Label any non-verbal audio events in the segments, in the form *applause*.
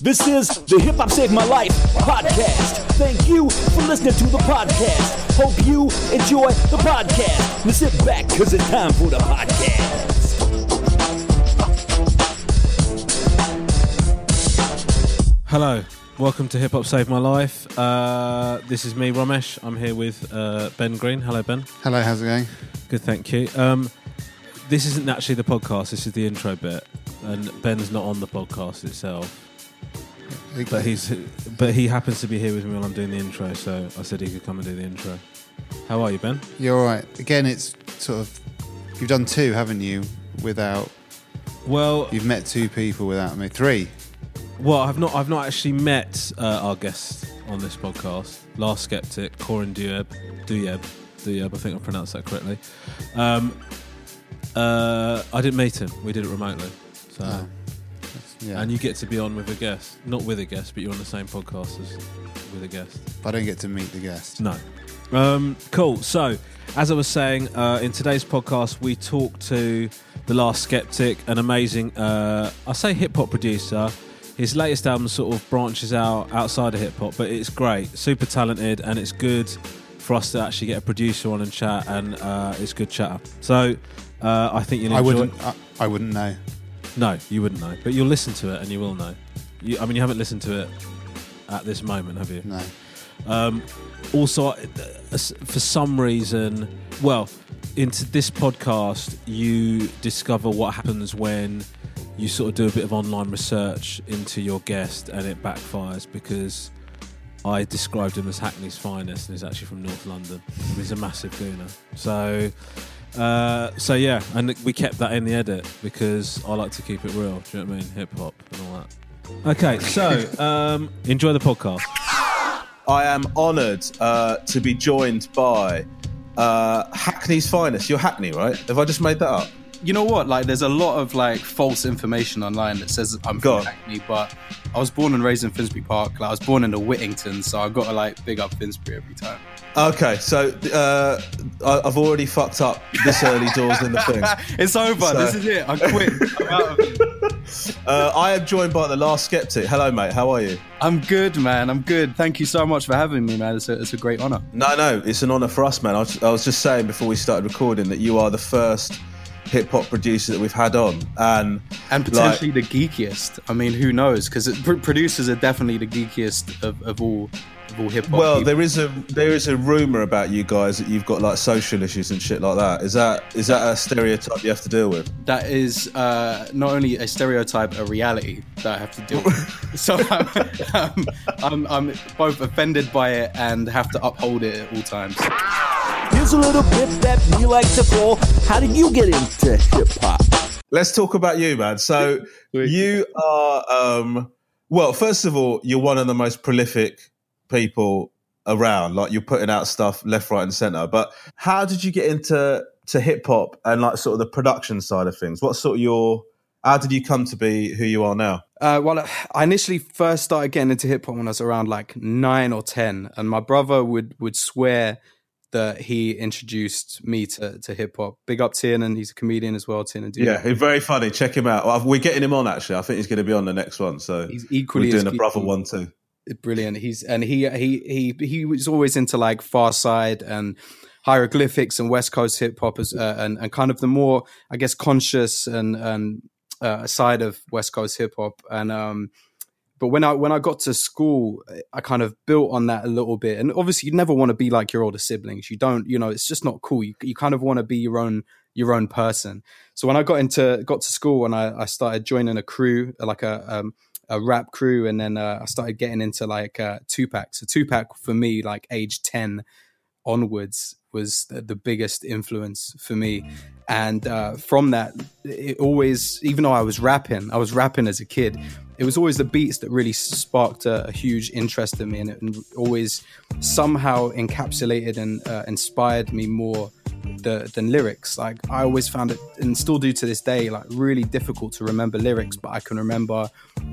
This is the Hip Hop Saved My Life podcast. Thank you for listening to the podcast. Hope you enjoy the podcast. Now sit back because it's time for the podcast. Hello, welcome to Hip Hop Save My Life. Uh, this is me, Ramesh. I'm here with uh, Ben Green. Hello, Ben. Hello, how's it going? Good, thank you. Um, this isn't actually the podcast. This is the intro bit, and Ben's not on the podcast itself. But he's but he happens to be here with me while I'm doing the intro, so I said he could come and do the intro. How are you, Ben? You're all right. Again, it's sort of you've done two, haven't you? Without Well, you've met two people without me. Three. well, I've not I've not actually met uh, our guest on this podcast. Last Skeptik, Corin Douieb, Douieb, Douieb. I think I pronounced that correctly. Um, uh, I didn't meet him. We did it remotely. So, Oh, Yeah. and you get to be on with a guest, not with a guest, but you're on the same podcast as with a guest. but I don't get to meet the guest. No. Um, cool. So, as I was saying, uh, in today's podcast, we talked to the Last Skeptik, an amazing, uh, I say hip hop producer. His latest album sort of branches out outside of hip hop, but it's great, super talented, and it's good for us to actually get a producer on and chat, and uh, it's good chatter. So, uh, I think you'll I enjoy. wouldn't. I, I wouldn't know. No, you wouldn't know, but you'll listen to it and you will know. You, I mean, you haven't listened to it at this moment, have you? No. Um, also, uh, for some reason, well, into this podcast, you discover what happens when you sort of do a bit of online research into your guest and it backfires because I described him as Hackney's finest and he's actually from North London. He's a massive gooner. So, uh, so yeah, and we kept that in the edit because I like to keep it real. Do you know what I mean? Hip hop and all that. Okay, so *laughs* um, enjoy the podcast. I am honoured uh, to be joined by uh, Hackney's finest. You're Hackney, right? Have I just made that up? you know what? Like, there's a lot of like false information online that says I'm Go from on. Hackney, but I was born and raised in Finsbury Park. Like, I was born in the Whittington, so I got to like big up Finsbury every time. Okay, so uh, I- I've already fucked up this early doors in the thing. *laughs* It's over. So- This is it. I quit. I'm, out of. *laughs* Uh, I am joined by the last Skeptik. Hello, mate. How are you? I'm good, man. I'm good. Thank you so much for having me, man. It's a, it's a great honor. No, no, it's an honour for us, man. I was, I was just saying before we started recording that you are the first hip hop producer that we've had on, and And potentially the geekiest. I mean, who knows? Because pr- producers are definitely the geekiest of, of all of hip hop. Well, people. there is a there is a rumor about you guys that you've got like social issues and shit like that. Is that is that a stereotype you have to deal with? that is uh, not only a stereotype, a reality that I have to deal with. *laughs* so I'm, I'm, I'm, I'm both offended by it and have to uphold it at all times. Here's a little bit that we like to call How did you get into hip hop? Let's talk about you, man. So *laughs* you are um well, first of all, you're one of the most prolific people around. Like you're putting out stuff left, right, and center. But how did you get into to hip hop and like sort of the production side of things? What sort of your how did you come to be who you are now? Uh, well, I initially first started getting into hip hop when I was around like nine or ten, and my brother would would swear that he introduced me to, to hip hop. Big up Tiernan, he's a comedian as well. Tiernan. Yeah, he's very funny. Check him out. Well, We're getting him on actually. I think he's going to be on the next one. So he's equally we're doing a brother one too. Brilliant. He's and he he he he was always into like Pharcyde and hieroglyphics and West Coast hip hop uh, and and kind of the more I guess conscious and and uh, side of West Coast hip hop and um. But when I when I got to school, I kind of built on that a little bit. And obviously, you never want to be like your older siblings. You don't, you know, it's just not cool. You, you kind of want to be your own your own person. So when I got into got to school and I, I started joining a crew, like a um, a rap crew, and then uh, I started getting into like uh, Tupac. So Tupac for me, like age ten, onwards was the, the biggest influence for me. And uh, from that, it always, even though I was rapping, I was rapping as a kid. It was always the beats that really sparked a, a huge interest in me, and it and always somehow encapsulated and uh, inspired me more the, than lyrics. Like I always found it, and still do to this day, like really difficult to remember lyrics. But I can remember,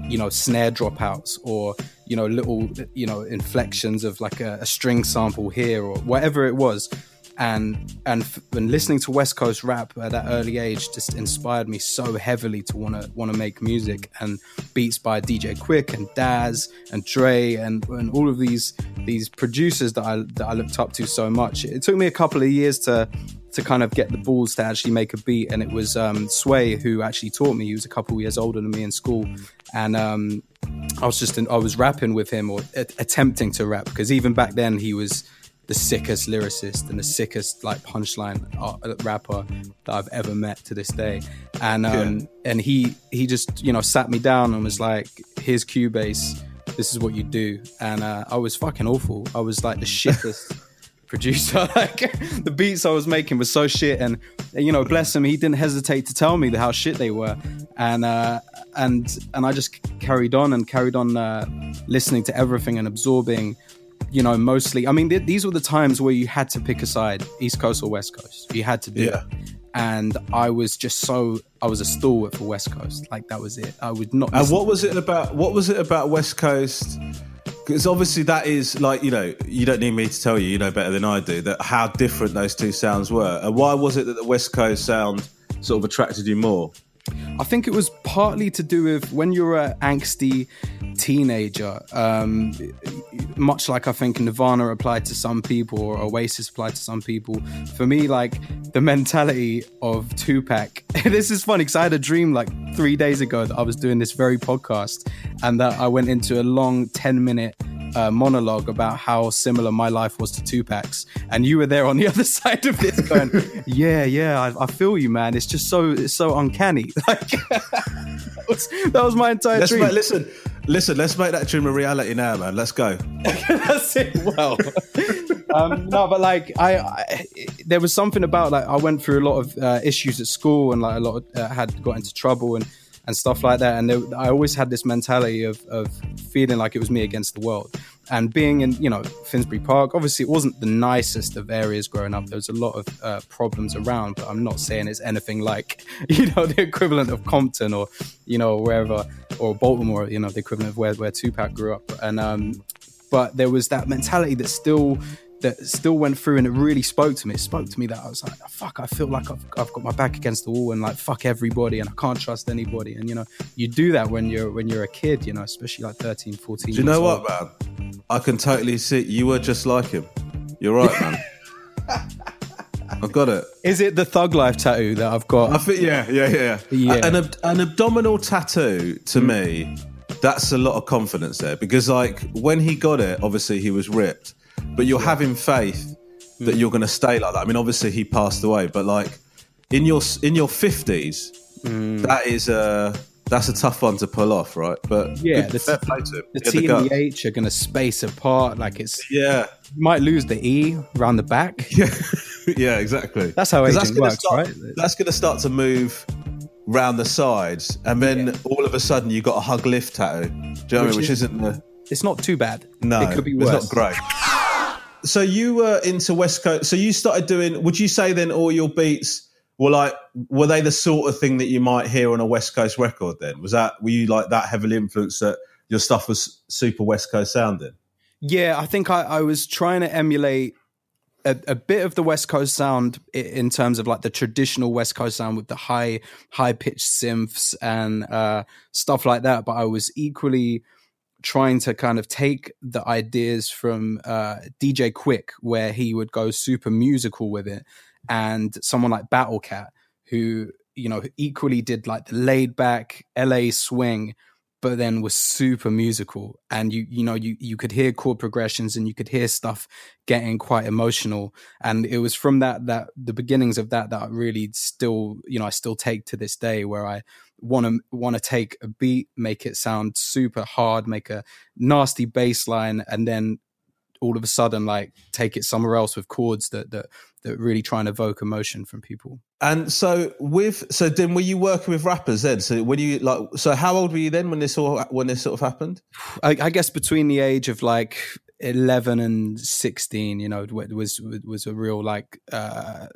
you know, snare dropouts or you know little you know inflections of like a, a string sample here or whatever it was and and listening to West Coast rap at that early age just inspired me so heavily to want to want to make music and beats by DJ Quik and Daz and Dre and and all of these these producers that I that I looked up to so much. It took me a couple of years to to kind of get the balls to actually make a beat, and it was um, Sway who actually taught me. He was a couple of years older than me in school, and um, I was just in, I was rapping with him or a- attempting to rap because even back then he was the sickest lyricist and the sickest like punchline rapper that I've ever met to this day. And um, yeah. and he he just you know sat me down and was like, "Here's Cubase. This is what you do." And uh, I was fucking awful. I was like the shittest. *laughs* producer *laughs* like the beats i was making was so shit and you know bless him he didn't hesitate to tell me how shit they were and uh and and i just carried on and carried on uh listening to everything and absorbing you know, mostly. I mean, th- these were the times where you had to pick a side, East Coast or West Coast. You had to do yeah. it. And I was just so I was a stalwart for West Coast. Like that was it. I would not. And what was it about? What was it about West Coast? Because obviously that is like you know you don't need me to tell you you know better than I do that how different those two sounds were. And why was it that the West Coast sound sort of attracted you more? I think it was partly to do with when you're an angsty teenager, um, much like I think Nirvana applied to some people or Oasis applied to some people. For me, like the mentality of Tupac, *laughs* this is funny because I had a dream like three days ago that I was doing this very podcast and that I went into a long 10 minute uh, monologue about how similar my life was to Tupac's, and you were there on the *laughs* other side of this, going, *laughs* "Yeah, yeah, I, I feel you, man. It's just so it's so uncanny." *laughs* Like that, was, that was my entire let's dream. Make, listen, listen. Let's make that dream a reality now, man. Let's go. That's it. Well, um, no, but like I, I, there was something about like I went through a lot of uh, issues at school, and like a lot of, uh, had got into trouble and and stuff like that. And I always had this mentality of, of feeling like it was me against the world. And being in, you know, Finsbury Park, obviously it wasn't the nicest of areas growing up. There was a lot of uh, problems around, but I'm not saying it's anything like, *laughs* you know, the equivalent of Compton or, you know, wherever, or Baltimore, you know, the equivalent of where, where Tupac grew up. And, um, but there was that mentality that still that still went through and it really spoke to me. It spoke to me that I was like, fuck, I feel like I've, I've got my back against the wall and like fuck everybody and I can't trust anybody. And you know, you do that when you're when you're a kid, you know, especially like 13, 14. Do you know what, man? I can totally see you were just like him. You're right, man. *laughs* I've got it. Is it the thug life tattoo that I've got? I think yeah, yeah, yeah. yeah. An, an abdominal tattoo to mm. me, that's a lot of confidence there because like when he got it, obviously he was ripped but you're having faith that you're going to stay like that. I mean, obviously he passed away, but like in your in your fifties, mm. that is a that's a tough one to pull off, right? But yeah, the, the T and the H are going to space apart. Like it's yeah, you might lose the E around the back. *laughs* Yeah, yeah, exactly. That's how aging that's works, start, right? That's going to start to move round the sides, and then yeah. all of a sudden you got a hug lift tattoo. Do you know which, I mean? which is, isn't the. It's not too bad. No, it could be worse. It's not great so you were into West Coast. So you started doing. Would you say then all your beats were like were they the sort of thing that you might hear on a West Coast record? Then was that were you like that heavily influenced that your stuff was super West Coast sounding? Yeah, I think I, I was trying to emulate a, a, bit of the West Coast sound in terms of like the traditional West Coast sound with the high high pitched synths and uh, stuff like that. But I was equally trying to kind of take the ideas from uh, DJ Quik, where he would go super musical with it, and someone like Battle Cat, who you know equally did like the laid back LA swing, but then was super musical, and you you know you you could hear chord progressions and you could hear stuff getting quite emotional, and it was from that that the beginnings of that that I really still you know I still take to this day, where I want to want to take a beat, make it sound super hard, make a nasty bass line, and then all of a sudden like take it somewhere else with chords that that that really try and evoke emotion from people. And so with so then were you working with rappers then? So when you like so how old were you then when this all when this sort of happened? I, I guess between the age of like 11 and 16 you know was was a real like uh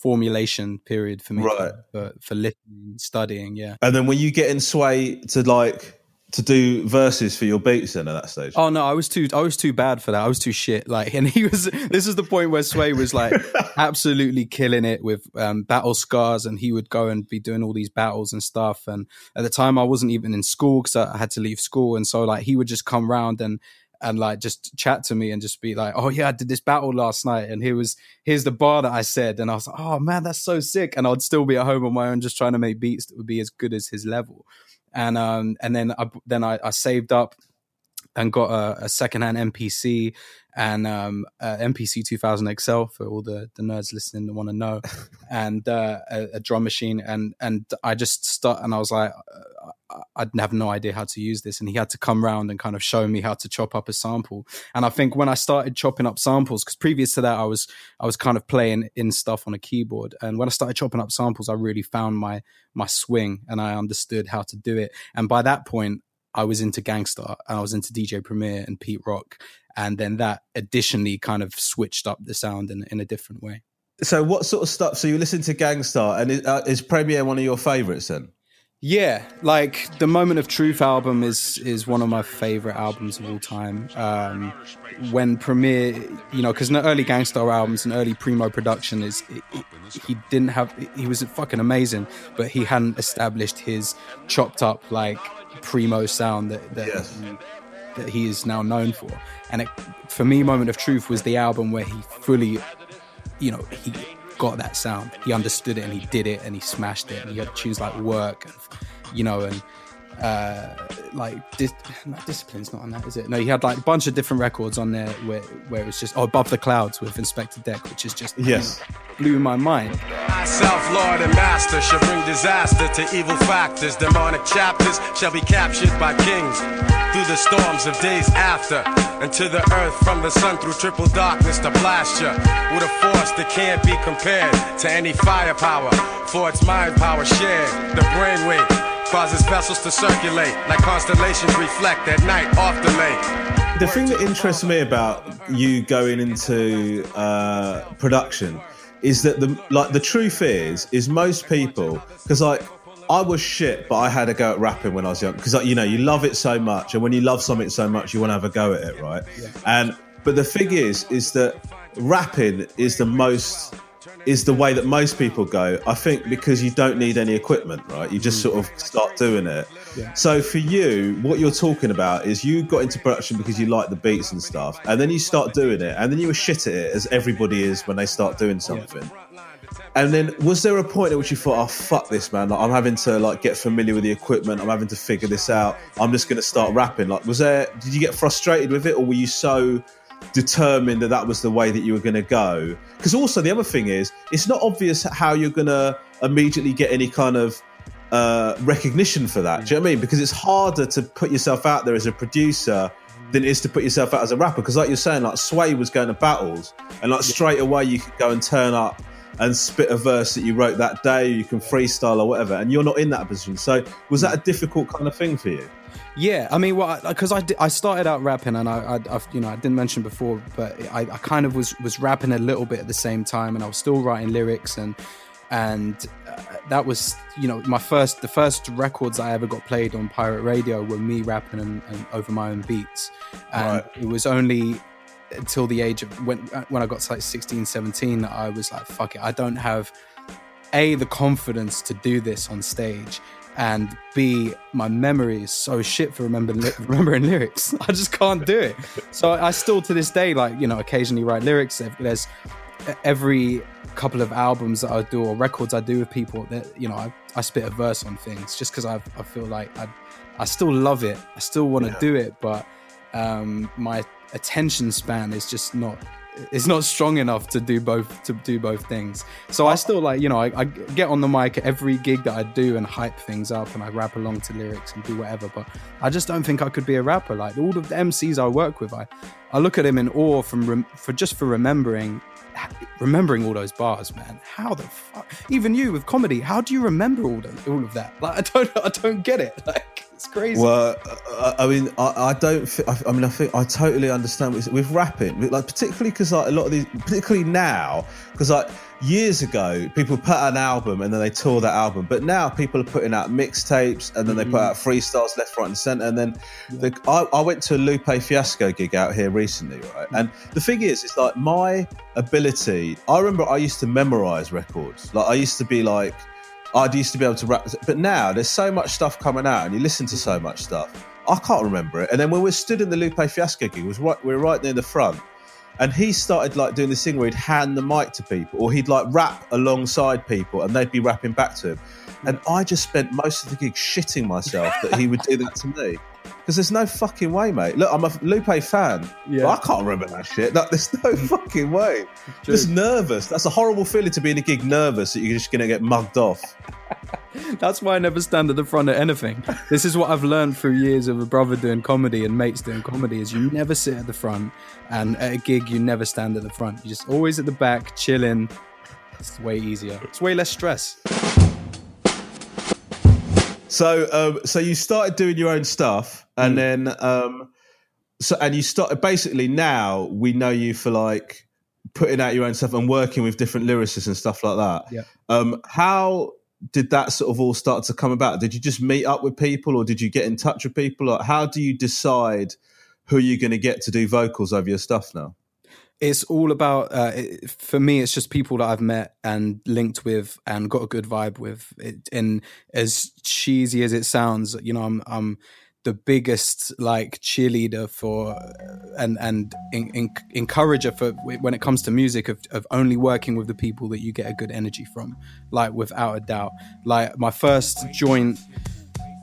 formulation period for me right. for, for listening studying yeah. And then when you getting sway to like to do verses for your beats then at that stage? Oh no i was too i was too bad for that. I was too shit. Like *laughs* and he was this is the point where sway was like *laughs* absolutely killing it with um, battle scars and he would go and be doing all these battles and stuff. And at the time i wasn't even in school because i had to leave school. And so like he would just come round and and like just chat to me and just be like, oh yeah, I did this battle last night, and here was here's the bar that I said, and I was like, oh man, that's so sick, and I'd still be at home on my own just trying to make beats that would be as good as his level, and um and then I then I, I saved up and got a, a secondhand MPC and um, MPC 2000 XL for all the, the nerds listening that want to know, *laughs* and uh, a, a, drum machine. And and I just start and I was like, uh, I have no idea how to use this, and he had to come round and kind of show me how to chop up a sample. And I think when I started chopping up samples, because previous to that I was I was kind of playing in stuff on a keyboard, and when I started chopping up samples, I really found my my swing and I understood how to do it. And by that point, I was into Gang Starr and I was into DJ Premier and Pete Rock. And then that additionally kind of switched up the sound in, in a different way. So, what sort of stuff? So, you listen to Gang Starr, and is, uh, is Premier one of your favorites then? Yeah, like the Moment of Truth album is is one of my favorite albums of all time. Um, when Premier, you know, because in the early Gang Starr albums and early Primo production is he didn't have he was fucking amazing, but he hadn't established his chopped up like primo sound that that, yes. he, that he is now known for. And it, for me, Moment of Truth was the album where he fully, you know, he got that sound. He understood it and he did it and he smashed it. And he had tunes like Work, and, you know, and uh, like dis- not discipline's not on that, is it? No, he had like a bunch of different records on there where where it was just oh, above the clouds with Inspectah Deck, which is just yes blew my mind. Self Lord and Master shall bring disaster to evil factors. Demonic chapters shall be captured by kings through the storms of days after, and to the earth from the sun through triple darkness to blast you with a force that can't be compared to any firepower. For its mind power shared, the brainwave causes vessels to circulate like constellations reflect at night off the lake. The thing that interests me about you going into uh, production is that the like the truth is is most people because like I was shit, but I had a go at rapping when I was young because like, you know you love it so much, and when you love something so much, you want to have a go at it, right? Yeah. And but the thing is, is that rapping is the most is the way that most people go. I think because you don't need any equipment, right? You just mm. sort of start doing it. Yeah. So for you, what you're talking about is you got into production because you like the beats and stuff, and then you start doing it, and then you were shit at it, as everybody is when they start doing something. Yeah. And then, was there a point at which you thought, "Oh fuck this, man! Like, I'm having to like get familiar with the equipment. I'm having to figure this out. I'm just going to start rapping." Like, was there? Did you get frustrated with it, or were you so determined that that was the way that you were going to go. Because also the other thing is, it's not obvious how you're going to immediately get any kind of uh, recognition for that. Do you know what I mean? Because it's harder to put yourself out there as a producer than it is to put yourself out as a rapper. Because like you're saying, like Sway was going to battles, and like straight away you could go and turn up and spit a verse that you wrote that day. You can freestyle or whatever, and you're not in that position. So was that a difficult kind of thing for you? Yeah, I mean, well, because I, I, I, started out rapping, and I, I, I, you know, I didn't mention before, but I, I kind of was was rapping a little bit at the same time, and I was still writing lyrics, and and uh, that was, you know, my first the first records I ever got played on pirate radio were me rapping and, and over my own beats, and right. it was only until the age of when when I got to like 16, 17 that I was like, fuck it, I don't have a the confidence to do this on stage and B, my memory is so shit for remembering remembering lyrics. *laughs* I just can't do it. So I still to this day, like you know, occasionally write lyrics. There's every couple of albums that I do or records I do with people that you know I, I spit a verse on things just because I I feel like I I still love it. I still want to yeah. do it, but um, my attention span is just not it's not strong enough to do both to do both things. So I still like you know I, I get on the mic at every gig that I do and hype things up and I rap along to lyrics and do whatever. But I just don't think I could be a rapper. Like all of the MCs I work with, I I look at him in awe from rem- for just for remembering remembering all those bars, man. How the fuck? Even you with comedy, how do you remember all the, all of that? Like I don't I don't get it. *laughs* Like it's crazy. Well, uh, I mean, I, I don't. Th- I, I mean, I think I totally understand with, with rapping, like particularly because like a lot of these, particularly now, because like years ago, people put out an album and then they tour that album, but now people are putting out mixtapes and then they put mm-hmm. out freestyles left, right, and centre. And then the, I, I went to a Lupe Fiasco gig out here recently, right? Mm. And the thing is, it's like my ability. I remember I used to memorize records. Like I used to be like. I used to be able to rap, but now there's so much stuff coming out, and you listen to so much stuff. I can't remember it. And then when we stood in the Lupe Fiasco gig, it was right, we were right near the front, and he started like doing this thing where he'd hand the mic to people, or he'd like rap alongside people, and they'd be rapping back to him. And I just spent most of the gig shitting myself that he would do that to me. Because there's no fucking way, mate. Look, I'm a Lupe fan. Yeah. But I can't remember that shit. Like, there's no mm. fucking way. Just nervous. That's a horrible feeling to be in a gig nervous that you're just going to get mugged off. *laughs* That's why I never stand at the front of anything. This is what I've learned through years of a brother doing comedy and mates doing comedy is you never sit at the front and at a gig you never stand at the front. You're just always at the back, chilling. It's way easier. It's way less stress. So, um, so you started doing your own stuff, and then, um, so and you started basically. Now we know you for like putting out your own stuff and working with different lyricists and stuff like that. Yeah. Um, how did that sort of all start to come about? Did you just meet up with people, or did you get in touch with people? Or how do you decide who you're going to get to do vocals over your stuff now? It's all about uh, it, for me it's just people that i've met and linked with and got a good vibe with. It, and as cheesy as it sounds you know i'm i'm the biggest like cheerleader for and and in, in, encourager for when it comes to music of, of only working with the people that you get a good energy from. Like without a doubt. Like my first joint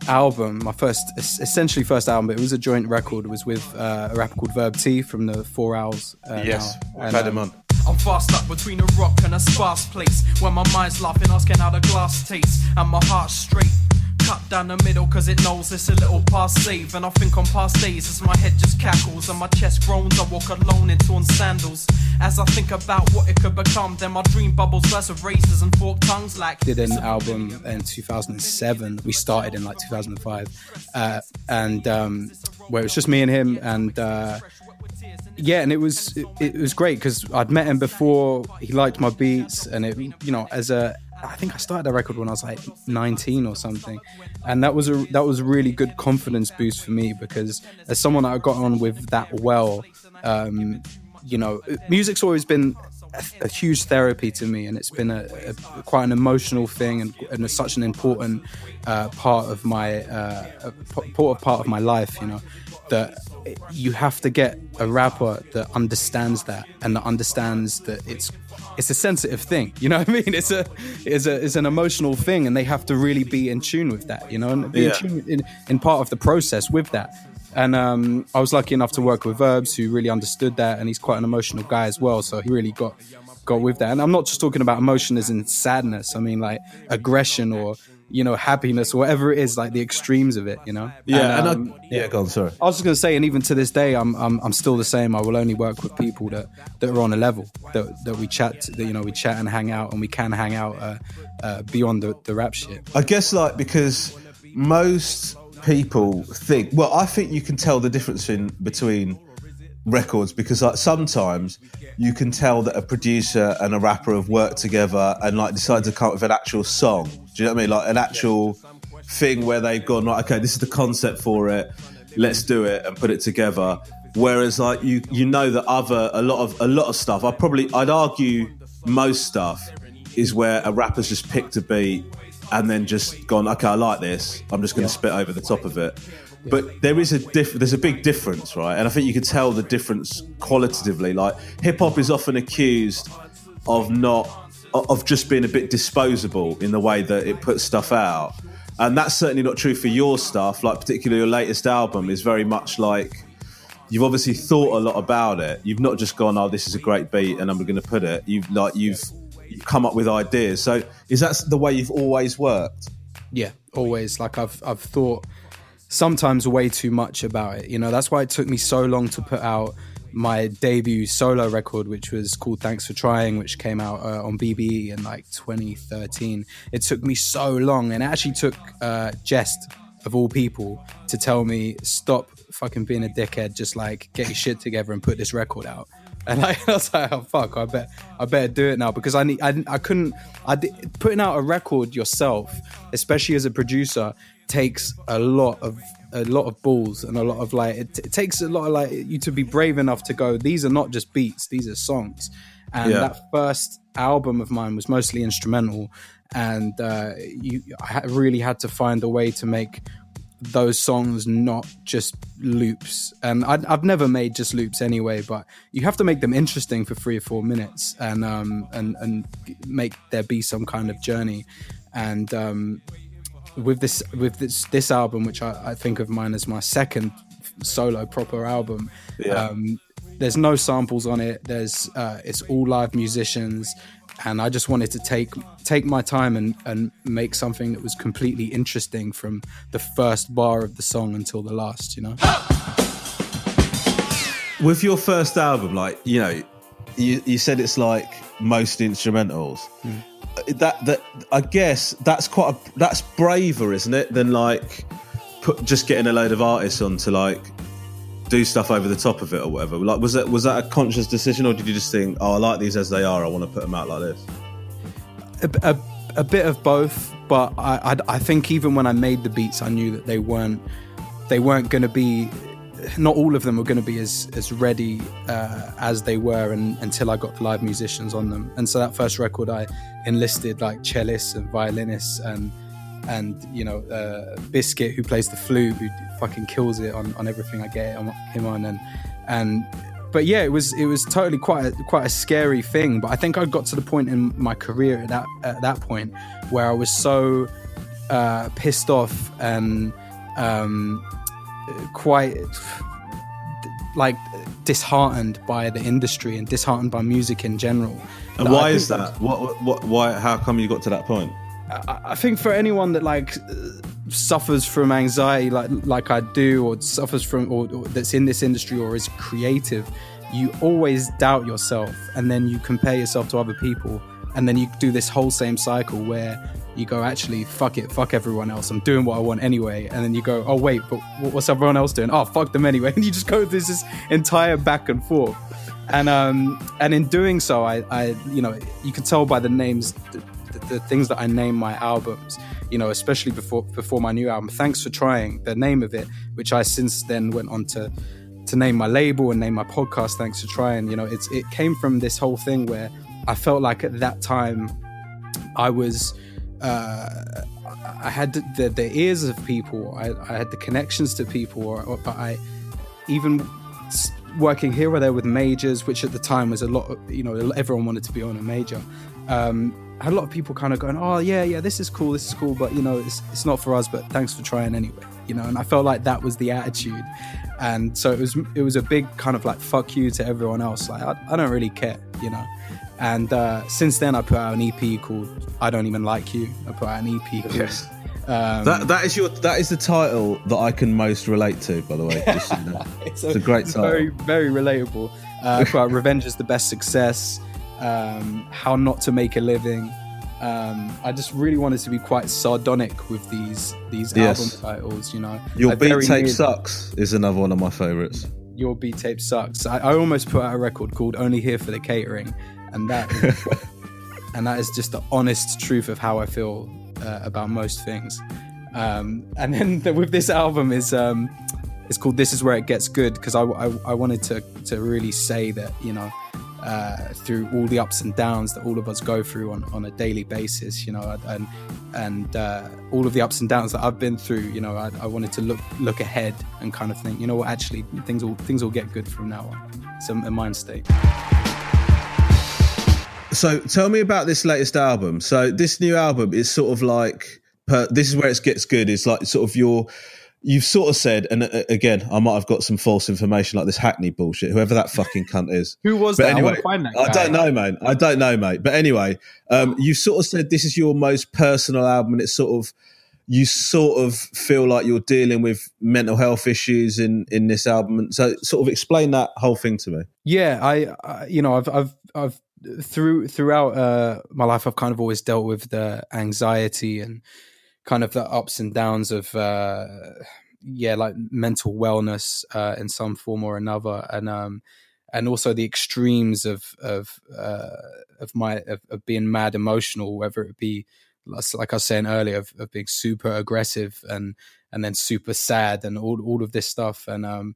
album, my first, essentially first album, but it was a joint record. It was with uh, a rapper called Verb T from the Four Owls. Uh, Yes, now. I've And, had him um, on. I'm fast up between a rock and a sparse place where my mind's laughing, asking how the glass tastes, and my heart's straight. Cut down the middle cause it knows it's a little past save. And I think on past days as my head just cackles and my chest groans. I walk alone in torn sandals. As I think about what it could become, then my dream bubbles burst with razors and forked tongues like. did an album in 2007. We started in like 2005, uh, and um, where it was just me and him, and uh, yeah, and it was it, it was great because I'd met him before. He liked my beats, and it you know as a I think I started that record when I was like 19 or something, and that was a that was a really good confidence boost for me because as someone that I got on with that well, um, you know, music's always been a, a huge therapy to me, and it's been a, a quite an emotional thing, and, and such an important uh, part of my uh, part of my life. You know, that you have to get a rapper that understands that and that understands that it's it's a sensitive thing. You know what I mean? It's a it's a it's an emotional thing, and they have to really be in tune with that. You know, and be Yeah. in tune in, in part of the process with that. And um, I was lucky enough to work with Verbs, who really understood that, and he's quite an emotional guy as well. So he really got got with that. And I'm not just talking about emotion as in sadness. I mean like aggression or you know happiness whatever it is, like the extremes of it. You know? Yeah, and, um, I, yeah, go on. Sorry. I was just gonna say, and even to this day, I'm I'm, I'm still the same. I will only work with people that, that are on a level that, that we chat, that you know, we chat and hang out, and we can hang out uh, uh, beyond the, the rap shit. I guess like because most people think well, I think you can tell the difference in between records because like sometimes you can tell that a producer and a rapper have worked together and like decided to come up with an actual song. Do you know what I mean? Like an actual thing where they've gone like, okay, this is the concept for it, let's do it and put it together. Whereas like you you know that other a lot of a lot of stuff, I probably I'd argue most stuff is where a rapper's just picked a beat and then just gone, okay, I like this. I'm just going to spit over the top of it. But there is a diff- there's a big difference, right? And I think you can tell the difference qualitatively. Like hip hop is often accused of not of just being a bit disposable in the way that it puts stuff out. And that's certainly not true for your stuff. Like particularly your latest album is very much like you've obviously thought a lot about it. You've not just gone, "Oh, this is a great beat," and I'm going to put it. You've like you've, come up with ideas. So is that the way you've always worked? Yeah, always. Like I've I've thought sometimes way too much about it. You know, that's why it took me so long to put out my debut solo record, which was called Thanks for Trying, which came out uh, on BBE in like 2013. It took me so long, and it actually took uh, Jehst, of all people, to tell me, stop fucking being a dickhead, just like get your shit together and put this record out. *laughs* And I, *laughs* was like, oh fuck, I bet I better do it now because I need I, I couldn't I putting out a record yourself, especially as a producer, takes a lot of a lot of balls and a lot of like it, it, takes a lot of like you to be brave enough to go these are not just beats these are songs. And yeah. that first album of mine was mostly instrumental. And uh, you I really had to find a way to make those songs not just loops. And i have never made just loops anyway but you have to make them interesting for three or four minutes and um and and make there be some kind of journey. And um with this with this this album, which I, I think of mine as my second solo proper album. Yeah. Um, there's no samples on it. There's uh, it's all live musicians, and I just wanted to take take my time and and make something that was completely interesting from the first bar of the song until the last. You know. With your first album, like you know, you you said it's like most instrumentals. Mm that that I guess that's quite a, that's braver, isn't it? Than like put just getting a load of artists on to like do stuff over the top of it or whatever. Like was that was that a conscious decision, or did you just think, oh, I like these as they are, I want to put them out like this? A, a, a bit of both, but I, I I think even when I made the beats, I knew that they weren't they weren't going to be not all of them were going to be as as ready uh, as they were and, until I got the live musicians on them. And so that first record, I enlisted like cellists and violinists and and you know uh, Biscuit who plays the flute who fucking kills it on, on everything I get him on and and but yeah it was it was totally quite a, quite a scary thing but I think I got to the point in my career at that at that point where I was so uh, pissed off and um, quite like disheartened by the industry and disheartened by music in general. And why is that? What, what, why, how come you got to that point? I, I think for anyone that like uh, suffers from anxiety, like like I do, or suffers from, or, or that's in this industry, or is creative, you always doubt yourself, and then you compare yourself to other people, and then you do this whole same cycle where you go, actually, fuck it, fuck everyone else. I'm doing what I want anyway. And then you go, oh, wait, but what's everyone else doing? Oh, fuck them anyway. *laughs* And you just go this, this entire back and forth. And um, and in doing so, I, I, you know, you can tell by the names, the, the, the things that I name my albums, you know, especially before before my new album. Thanks for trying the name of it, which I since then went on to to name my label and name my podcast. Thanks for trying. You know, it's it came from this whole thing where I felt like at that time I was uh, I had the, the, ears of people, I, I, had the connections to people, but I even working here or there with majors, which at the time was a lot, you know, everyone wanted to be on a major. Um, I had a lot of people kind of going, "Oh yeah, yeah, this is cool, this is cool," but you know, it's it's not for us. But thanks for trying anyway, you know. And I felt like that was the attitude, and so it was it was a big kind of like fuck you to everyone else. Like I, I don't really care, you know. And uh, since then, I put out an EP called "I Don't Even Like You." I put out an EP. Called, yes. Um, that that is your that is the title that I can most relate to. By the way, you know. *laughs* it's, a, it's, a, great title. Very very relatable. Uh, but "Revenge is the best success." Um, how not to make a living. Um, I just really wanted to be quite sardonic with these these yes. album titles. You know, your I beat tape sucks is another one of my favorites. Your beat tape sucks. I, I almost put out a record called "Only Here for the Catering," and that is, *laughs* and that is just the honest truth of how I feel uh, about most things. Um, and then the, with this album is um, it's called "This Is Where It Gets Good" because I, I, I wanted to to really say that you know. Uh, through all the ups and downs that all of us go through on, on a daily basis, you know, and and uh, all of the ups and downs that I've been through, you know, I, I, wanted to look look ahead and kind of think, you know what, actually things will things will get good from now on. It's a, a mind state. So tell me about this latest album. So this new album is sort of like per, this is where it gets good. It's like sort of your you've sort of said, and uh, again, I might have got some false information like this Hackney bullshit, whoever that fucking cunt is. *laughs* Who was but that? I Anyway, wanna find that I guy. don't know, mate. I don't know, mate. But anyway, um, you sort of said this is your most personal album, and it's sort of you sort of feel like you're dealing with mental health issues in in this album. And so, sort of explain that whole thing to me. Yeah, I, I you know, I've, I've, I've through throughout uh, my life, I've kind of always dealt with the anxiety and kind of the ups and downs of, uh, yeah, like mental wellness uh, in some form or another, and um, and also the extremes of of uh, of my of, of being mad emotional, whether it be like I was saying earlier, of, of being super aggressive and and then super sad and all all of this stuff, and um,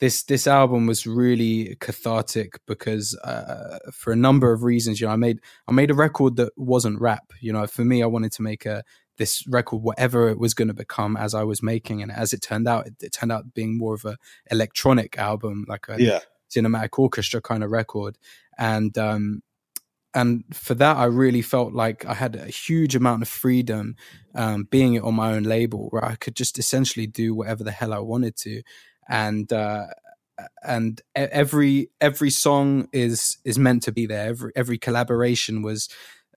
this this album was really cathartic because uh, for a number of reasons you know i made i made a record that wasn't rap. You know for me i wanted to make a this record whatever it was going to become as i was making. And as it turned out it, it turned out being more of a electronic album like a Yeah. cinematic orchestra kind of record. And um and for that i really felt like i had a huge amount of freedom um being it on my own label where i could just essentially do whatever the hell i wanted to and uh and every every song is is meant to be there every every collaboration was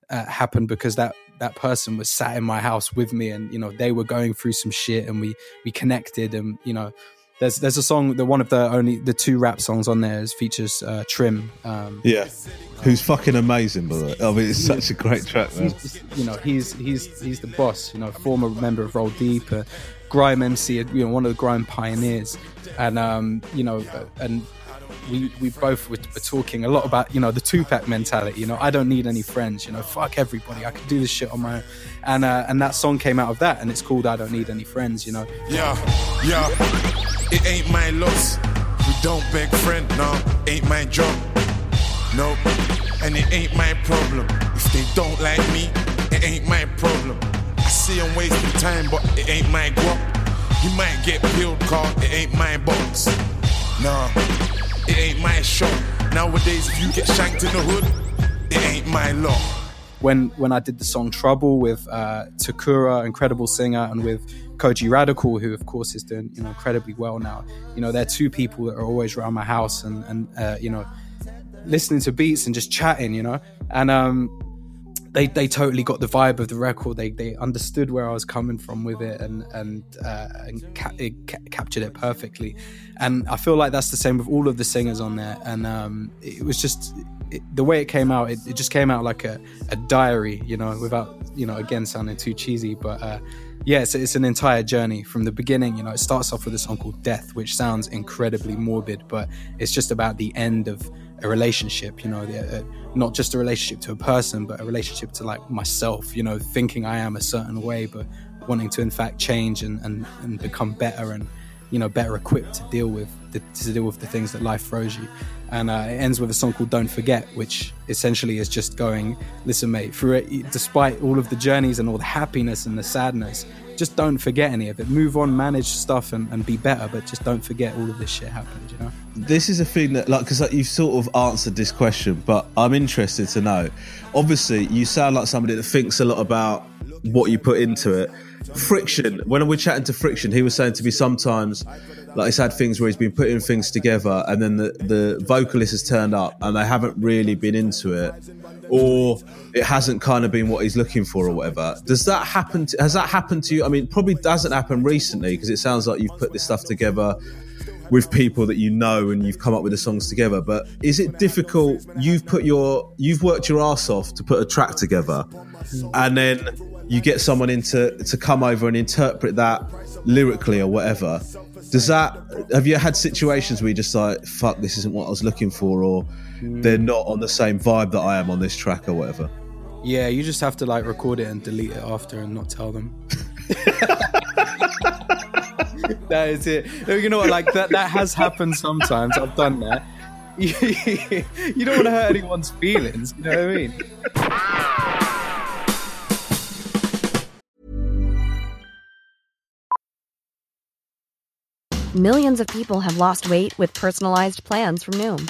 uh, happened because that that person was sat in my house with me and you know they were going through some shit and we we connected and you know there's there's a song that one of the only the two rap songs on there is features uh, trim um Yeah, who's fucking amazing, by the way. I mean, it's such a great track, man. he's you know he's he's he's the boss you know former member of roll deep uh, grime mc you know one of the grime pioneers and um you know and we we both were, talking a lot about you know the Tupac mentality you know I don't need any friends you know fuck everybody I can do this shit on my own and uh, and that song came out of that and it's called I don't need any friends you know Yeah, yeah. It ain't my loss. We don't beg friend, no. Ain't my job. Nope. And it ain't my problem. If they don't like me, it ain't my problem. See them wasting time, but it ain't my guap. You might get peeled, car. It ain't my box. Nah, it ain't my shop. Nowadays, if you get shanked in the hood, it ain't my law. when when I did the song Trouble with uh, Takura, incredible singer, and with Kojey Radical, who of course is doing you know incredibly well now. You know, they're two people that are always around my house and and uh, you know listening to beats and just chatting. You know, and um, they they totally got the vibe of the record. They they understood where I was coming from with it and and uh, and ca- it ca- captured it perfectly. And I feel like that's the same with all of the singers on there. And um, it was just it, the way it came out. It, it just came out like a, a diary, you know, without you know again sounding too cheesy, but. Uh, yeah, it's, it's an entire journey from the beginning. You know, it starts off with a song called Death, which sounds incredibly morbid, but it's just about the end of a relationship, you know, uh, not just a relationship to a person, but a relationship to like myself, you know, thinking I am a certain way, but wanting to in fact change and, and, and become better and, you know, better equipped to deal with the, to deal with the things that life throws you. And uh, it ends with a song called Don't Forget, which essentially is just going, listen, mate, it, despite all of the journeys and all the happiness and the sadness, just don't forget any of it. Move on, manage stuff, and, and be better, but just don't forget all of this shit happened, you know? this is a thing that like because like, you've sort of answered this question but i'm interested to know obviously you sound like somebody that thinks a lot about what you put into it friction when we're chatting to friction he was saying to me sometimes like he's had things where he's been putting things together and then the, the vocalist has turned up and they haven't really been into it or it hasn't kind of been what he's looking for or whatever. Does that happen to, has that happened to you? I mean probably doesn't happen recently because it sounds like you've put this stuff together with people that you know and you've come up with the songs together but is it difficult you've put your you've worked your ass off to put a track together and then you get someone in to, come over and interpret that lyrically or whatever. Does that have you had situations where you're just like fuck this isn't what i was looking for or they're not on the same vibe that i am on this track or whatever Yeah, you just have to like record it and delete it after and not tell them. *laughs* that is it. You know what? Like that, that has happened sometimes. I've done that. *laughs* you don't want to hurt anyone's feelings. You know what I mean? Millions of people have lost weight with personalized plans from Noom,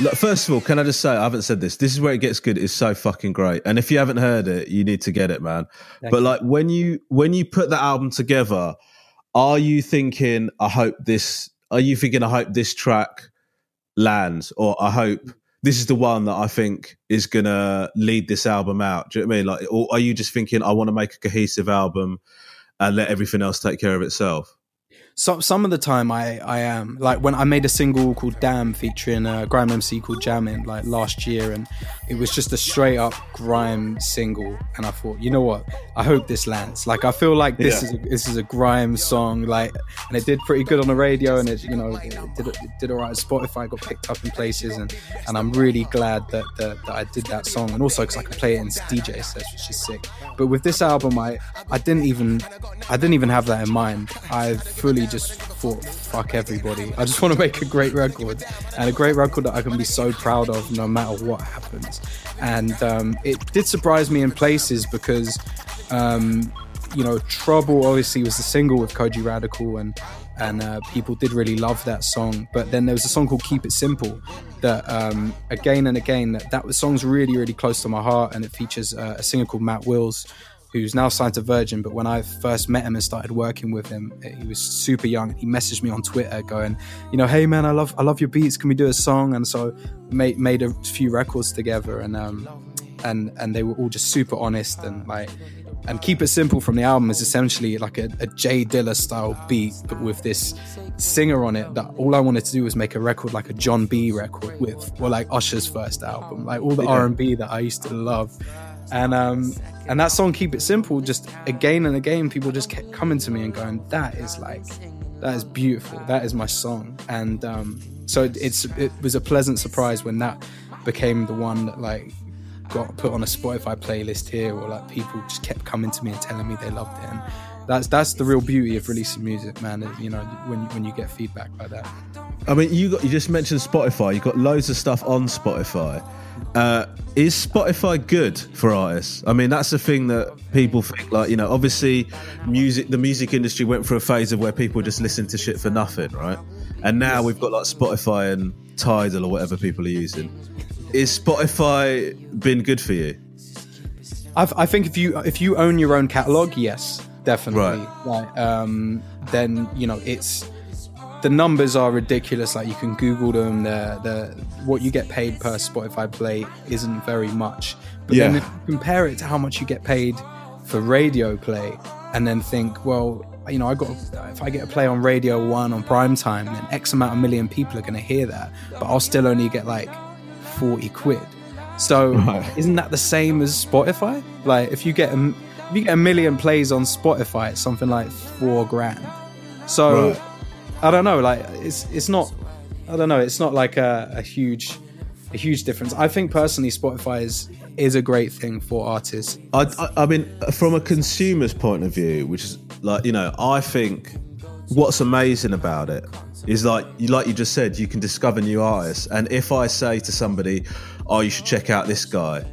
Look, first of all, can I just say I haven't said this. This is where it gets good. It's so fucking great. And if you haven't heard it, you need to get it, man. Thank but you. like when you when you put that album together, are you thinking? I hope this. Are you thinking? I hope this track lands, or I hope this is the one that I think is gonna lead this album out. Do you know what I mean? Like, or are you just thinking I want to make a cohesive album and let everything else take care of itself? Some some of the time I I am like when I made a single called Damn featuring a grime MC called Jammer like last year and it was just a straight up grime single and I thought you know what? I hope this lands. Like I feel like this Yeah. is a, this is a grime song like and it did pretty good on the radio and it you know it did it did alright Spotify got picked up in places and and I'm really glad that that, that I did that song and also because I can play it in DJ sets which is sick. But with this album I I didn't even I didn't even have that in mind. I fully just thought fuck everybody. I just want to make a great record and a great record that I can be so proud of no matter what happens. And um, it did surprise me in places because um, you know trouble obviously was the single with Kojey Radical and and uh, people did really love that song. But then there was a song called Keep It Simple that um, again and again that, that song's really really close to my heart and it features uh, a singer called Matt Wills who's now signed to Virgin. But when I first met him and started working with him, he was super young. He messaged me on Twitter going, you know, hey man, I love I love your beats. Can we do a song? And so made made a few records together, and um, and and they were all just super honest and like. And Keep It Simple from the album is essentially like a, a J Dilla style beat, but with this singer on it. That all I wanted to do was make a record like a Jon B record with, or like Usher's first album, like all the R and B that I used to love and um and that song keep it simple just again and again people just kept coming to me and going that is like that is beautiful that is my song and um so it, it's it was a pleasant surprise when that became the one that like got put on a spotify playlist here or like people just kept coming to me and telling me they loved it and that's that's the real beauty of releasing music man you know when you, when you get feedback like that I mean, you got you just mentioned Spotify. You got loads of stuff on Spotify. Uh, is Spotify good for artists? I mean, that's the thing that people think. Like, you know, obviously, music. The music industry went through a phase of where people just listen to shit for nothing, right? And now we've got like Spotify and Tidal or whatever people are using. Is Spotify been good for you? I've, I think if you if you own your own catalog, yes, definitely. Right. Like, um, then you know it's the numbers are ridiculous. Like you can Google them. The the what you get paid per Spotify play isn't very much. But then Yeah. if you compare it to how much you get paid for radio play, and then think, well, you know, I got if I get a play on Radio One on prime time, then X amount of million people are going to hear that, but I'll still only get like forty quid. So Right. isn't that the same as Spotify? Like if you get a, if you get a million plays on Spotify, it's something like four grand. So Right. I don't know. Like it's it's not. I don't know. It's not like a, a huge a huge difference. I think personally, Spotify is is a great thing for artists. I, I, I mean, from a consumer's point of view, which is like you know, I think what's amazing about it is like you like you just said, you can discover new artists. And if I say to somebody, "Oh, you should check out this guy,"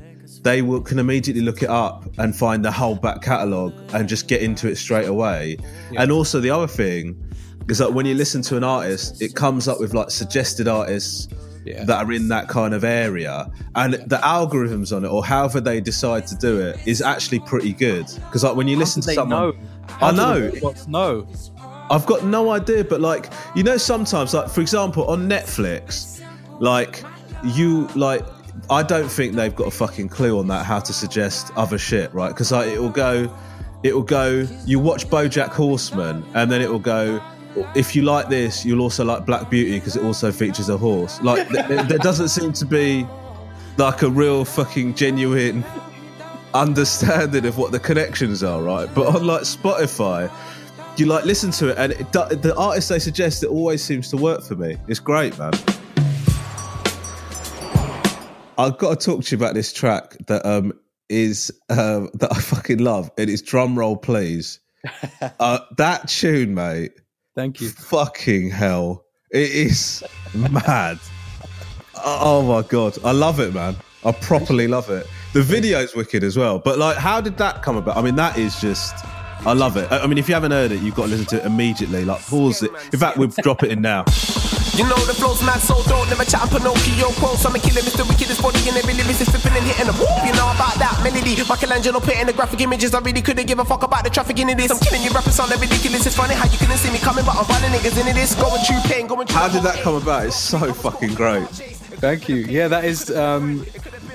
they will can immediately look it up and find the whole back catalogue and just get into it straight away. And also the other thing is that when you listen to an artist, it comes up with like suggested artists Yeah. that are in that kind of area, and the algorithms on it, or however they decide to do it, is actually pretty good. Because like when you listen do to someone? How I know. know. I've got no idea, but like you know, sometimes like for example on Netflix, like you like I don't think they've got a fucking clue on that how to suggest other shit, right? Because like, it will go, it will go. You watch BoJack Horseman, and then it will go. If you like this, you'll also like Black Beauty because it also features a horse. Like th- th- there doesn't seem to be like a real fucking genuine understanding of what the connections are, right? But on like Spotify, you like listen to it, and it, the artist they suggest it always seems to work for me. It's great, man. I've got to talk to you about this track that um is um *laughs* that I fucking love. It is drum roll, please. *laughs* uh, that tune, mate. Thank you. Fucking hell, it is mad. Oh my god, I love it, man. I properly love it. The video's wicked as well. But like, how did that come about? I mean, that is just. I love it. I I mean, if you haven't heard it, you've got to listen to it immediately. Like, pause it. In fact, we'll drop it in now. You know the flow's mad, so don't never chat Pinocchio quotes. I'm a killer, Mr. Wickedest body in every lyrics is flipping and hitting them. You know about that melody. Michelangelo painting the graphic images. I really couldn't give a fuck about the traffic in this. I'm killing you, rappers sound ridiculous. It's funny how you couldn't see me coming, but I'm running niggas into this. Going through pain, going through. How did that come about? It's so fucking great. Thank you. Yeah, that is um,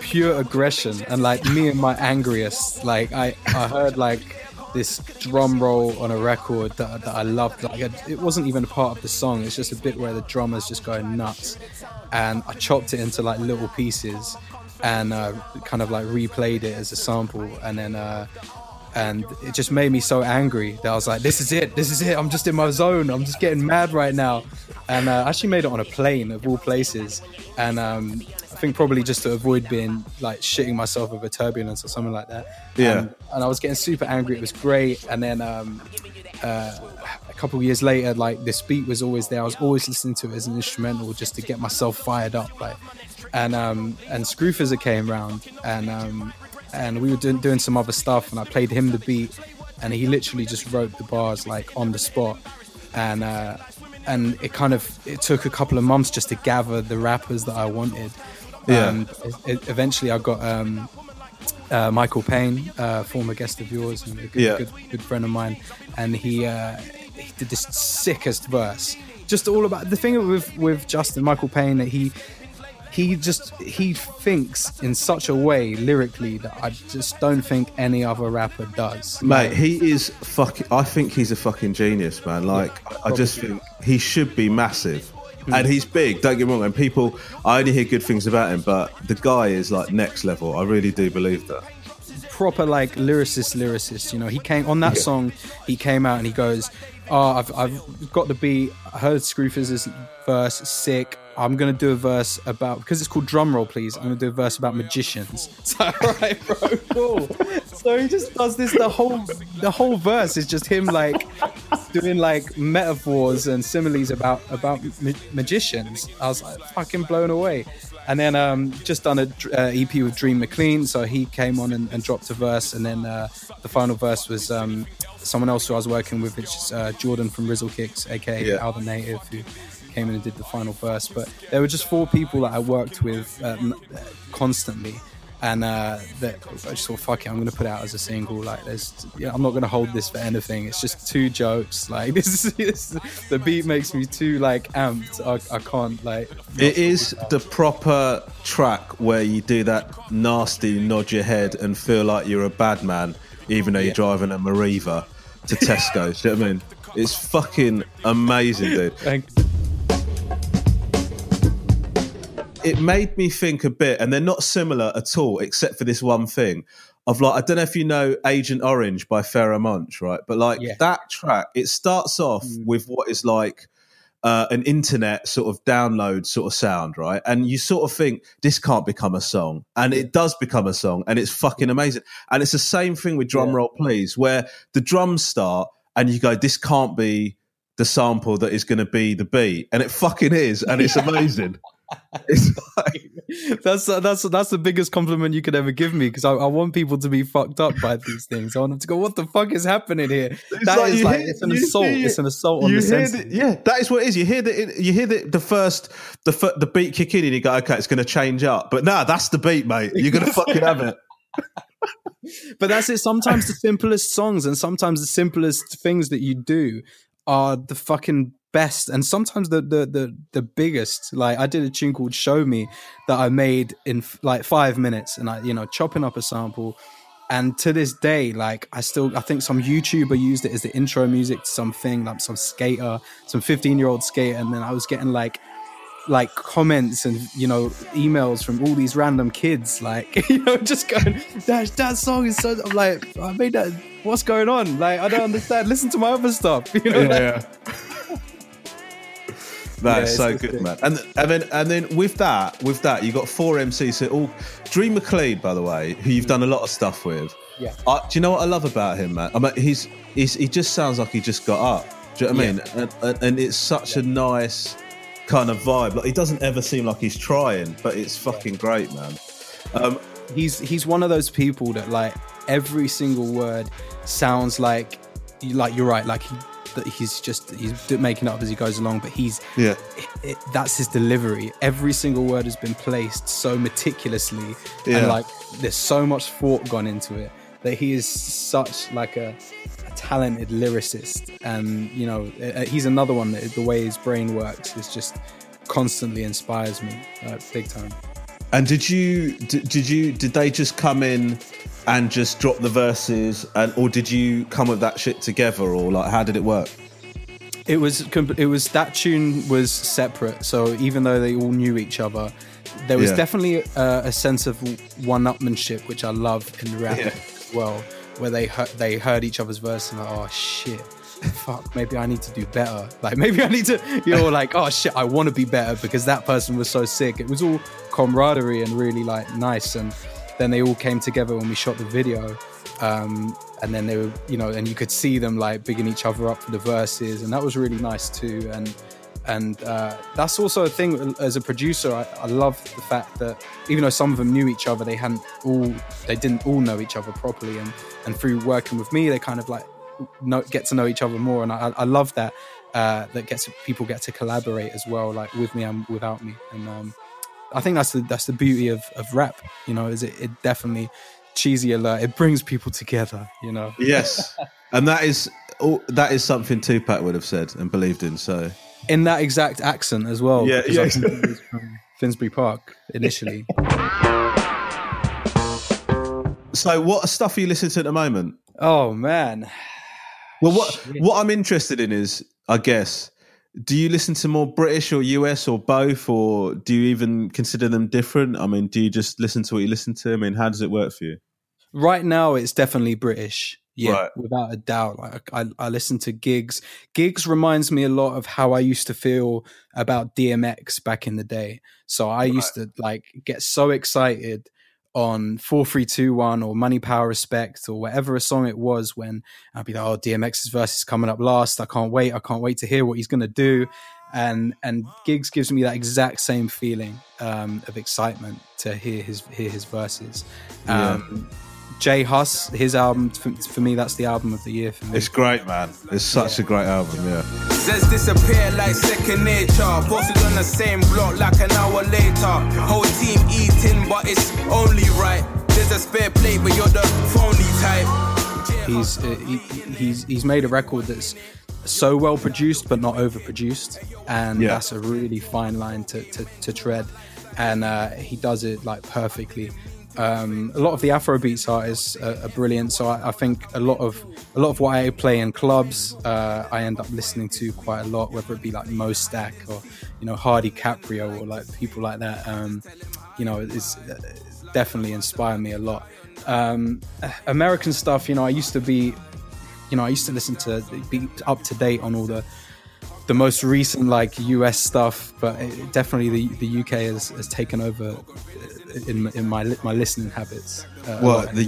pure aggression and like me and my angriest. Like I, I heard like this drum roll on a record that, that I loved. Like it wasn't even a part of the song. It's just a bit where the drummer's just going nuts, and I chopped it into like little pieces, and uh, kind of like replayed it as a sample, and then. Uh, and it just made me so angry that I was like, "This is it! This is it! I'm just in my zone. I'm just getting mad right now." And uh, I actually made it on a plane of all places, and um, I think probably just to avoid being like shitting myself over turbulence or something like that. Yeah. Um, and I was getting super angry. It was great. And then um, uh, a couple of years later, like this beat was always there. I was always listening to it as an instrumental just to get myself fired up. Like, and um, and Scrufizzer came round, and um, and we were doing, doing some other stuff, and I played him the beat, and he literally just wrote the bars like on the spot, and uh, and it kind of it took a couple of months just to gather the rappers that I wanted. Yeah. And it, it- eventually, I got um, uh, Mikill Pane, uh, former guest of yours and a good, Yeah. good, good friend of mine, and he uh, he did this sickest verse. Just all about the thing with with Justin Mikill Pane that he he just he thinks in such a way lyrically that I just don't think any other rapper does. Mate, Like, he is fucking. I think he's a fucking genius, man. Like, I just think he should be massive. And he's big, don't get me wrong. And people, I only hear good things about him, but the guy is like next level. I really do believe that. proper like lyricist lyricist you know he came on that Yeah. song he came out and he goes oh I've, I've got the beat I heard Scrufizzer's verse sick I'm gonna do a verse about because it's called drum roll please I'm gonna do a verse about magicians *laughs* so right, bro cool so he just does this the whole the whole verse is just him like doing like metaphors and similes about about ma- magicians I was like fucking blown away and then um, just done a uh, EP with Dream McLean, so he came on and, and dropped a verse, and then uh, the final verse was um, someone else who I was working with, which is uh, Jordan from Rizzle Kicks, aka Yeah. Al the Native, who came in and did the final verse. But there were just four people that I worked with m- uh, constantly. And uh, that I just thought, fuck it, I'm gonna put it out as a single. Like, there's, yeah, I'm not gonna hold this for anything. It's just two jokes. *laughs* Like, this is this, the beat makes me too like amped. I, I can't like. It is the proper track where you do that nasty nod your head and feel like you're a bad man, even though you're driving a Mariva to Tesco. Do you know what I mean? It's fucking amazing, dude. *laughs* it made me think a bit, and they're not similar at all, except for this one thing. Of like, I don't know if you know Agent Orange by Pharoahe Monch, right? But like that track, it starts off with what is like uh, an internet sort of download sort of sound, right? And you sort of think this can't become a song, and it does become a song, and it's fucking amazing. And it's the same thing with Drum Roll Please, where the drums start, and you go, this can't be the sample that is going to be the beat, and it fucking is, and it's *laughs* amazing. *laughs* that's that's that's the biggest compliment you could ever give me because I, I want people to be fucked up by these things. I want them to go, "What the fuck is happening here?" That like is like hear- it's an assault. hear- It's an assault on the senses. the- yeah, that is what it is. You hear the you hear the, the first the fir- the beat kick in, and you go, okay, it's going to change up. But nah, that's the beat, mate. You're going *laughs* to fucking have it. *laughs* but that's it. Sometimes the simplest songs and sometimes the simplest things that you do are the fucking best, and sometimes the the the, the biggest. Like I did a tune called "Show Me" that I made in like five minutes, and I you know chopping up a sample. and to this day, like I still, I think some YouTuber used it as the intro music to something, like some skater, some 15 year old skater. And then I was getting like, like comments and you know emails from all these random kids like *laughs* you know just going that that song is so I'm like I made that what's going on like I don't understand listen to my other stuff *laughs* you know Yeah, like, That's Yeah, so good, man. And and then and then with that, with that, you got four MCs. So all Dream McLean, by the way, who you've done a lot of stuff with. Yeah. Uh, do you know what I love about him, man? I mean, he's, he's he just sounds like he just got up. Do you know what I mean? And, and, and it's such a nice kind of vibe. Like he doesn't ever seem like he's trying, but it's fucking great, man. Um, he's he's one of those people that like every single word sounds like like you're right like he that he's just he's making it up as he goes along but he's yeah. it, that's his delivery every single word has been placed so meticulously Yeah. and like there's so much thought gone into it that he is such like a, a talented lyricist and you know he's another one that the way his brain works is just constantly inspires me uh, big time And did you did, did you did they just come in and just drop the verses, and or did you come with that shit together, or like how did it work? It was it was that tune was separate. So even though they all knew each other, there was Yeah. definitely uh, a sense of one-upmanship, which I love in rap Yeah. as well, where they heard, they heard each other's verse and like, oh shit, fuck, maybe I need to do better. *laughs* Like maybe I need to, you know, like oh shit, I want to be better because that person was so sick. It was all camaraderie and really like nice. And then they all came together when we shot the video. Um, and then they were, you know, and you could see them like bigging each other up for the verses, and that was really nice too. And and uh, that's also a thing as a producer. I, I love the fact that even though some of them knew each other, they hadn't all, they didn't all know each other properly. And and through working with me, they kind of like know, get to know each other more. And I, I love that uh, that gets people get to collaborate as well, like with me and without me. And um, I think that's the that's the beauty of, of rap. You know, is it, it definitely cheesy alert. It brings people together. You know. Yes, and that is oh, that is something Tupac would have said and believed in. So in that exact accent as well. Yeah, because yeah. I think he was from Finsbury Park initially. so what stuff are you listening to at the moment? Oh man. Well, what what I'm interested in is, I guess, do you listen to more British or US or both, or do you even consider them different? I mean, do you just listen to what you listen to? I mean, how does it work for you? Right now, it's definitely British. Yeah, Right. without a doubt. Like I, I listen to Giggs. Giggs reminds me a lot of how I used to feel about DMX back in the day. So I used to like get so excited on four three two one or Money Power Respect or whatever a song it was when I'd be like, oh DMX's verse is coming up last. I can't wait. I can't wait to hear what he's gonna do. And and Giggs gives me that exact same feeling um, of excitement to hear his hear his verses. Yeah. J Hus, his album for, for me, that's the album of the year for me. It's great, man. It's such a great album. Yeah. Says disappear like second nature. Posted on the same block like an hour later. Whole team eating, but it's only right. There's a spare plate, but you're the phony type. He's uh, he, he's he's made a record that's so well produced but not overproduced, and Yeah. that's a really fine line to to, to tread. And uh, he does it like perfectly. Um, a lot of the Afrobeats artists are, are brilliant, so I, I think a lot of a lot of what I play in clubs, uh, I end up listening to quite a lot, whether it be like Mo Stack or you know Hardy Caprio or like people like that. Um, you know, it's uh, definitely inspired me a lot. Um, American stuff, you know, I used to be, you know, I used to listen to be up to date on all the the most recent like US stuff, but it, definitely the the UK has, has taken over in in my my listening habits. uh, well, the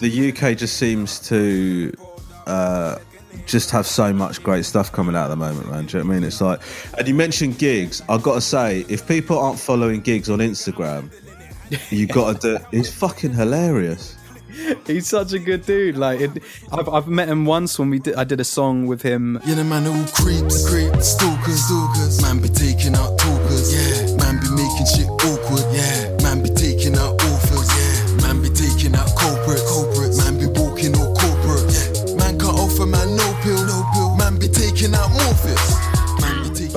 the UK just seems to uh, just have so much great stuff coming out at the moment, man. Do you know what I mean? It's like, and you mentioned Giggs. I've got to say, if people aren't following Giggs on Instagram, you *laughs* got to do. He's fucking hilarious. He's such a good dude. Like, it, I've I've met him once when we did I did a song with him. Yeah, the man all creeps, creeps, stalkers, stalkers. Man be taking out talkers, yeah.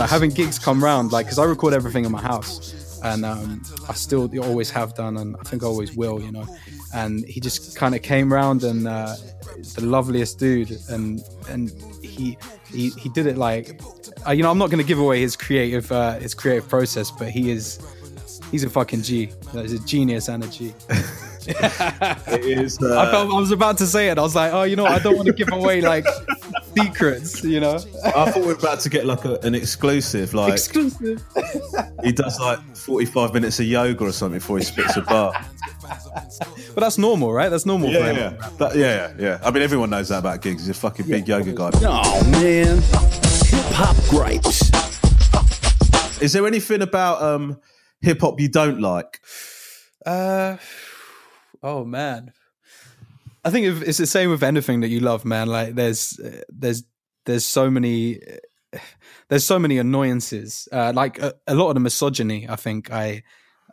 Taking out Morpheus. Man be taking But having Giggs come round, like, because I record everything in my house, and um, I still always have done, and I think I always will, you know. And he just kind of came around and uh, the loveliest dude, and and he he he did it like, uh, you know, I'm not going to give away his creative uh, his creative process, but he is he's a fucking G. He's a genius and a G. it is. Uh, I felt I was about to say it. I was like, oh, you know, I don't want to give away like secrets, you know. I thought we were about to get like a, an exclusive, like Exclusive. he does like 45 minutes of yoga or something before he spits a bar. *laughs* But that's normal, right? That's normal Yeah, him. yeah, That- yeah, yeah, yeah. I mean, everyone knows that about Giggs. He's a fucking big yoga guy. Oh man, hip hop gripes. Is there anything about um, hip hop you don't like? Uh, oh man, I think it's the same with anything that you love, man. Like there's uh, there's there's so many *sighs* there's so many annoyances. Uh, like a, a lot of the misogyny, I think I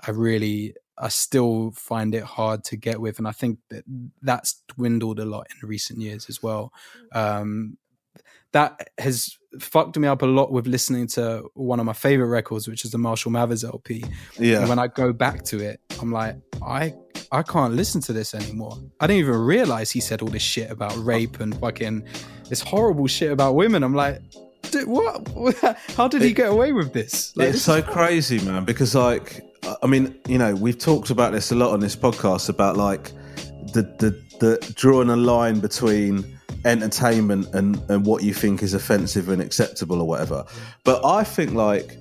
I really I still find it hard to get with, and I think that that's dwindled a lot in recent years as well. Um, that has fucked me up a lot with listening to one of my favorite records, which is the Marshall Mathers LP. Yeah. And when I go back to it, I'm like, I I can't listen to this anymore. I didn't even realize he said all this shit about rape and fucking this horrible shit about women. I'm like, dude, what? *laughs* How did he get away with this? Like, it's so crazy, man. Because like, I mean, you know, we've talked about this a lot on this podcast about like the the, the drawing a line between entertainment and and what you think is offensive and acceptable or whatever. But I think like.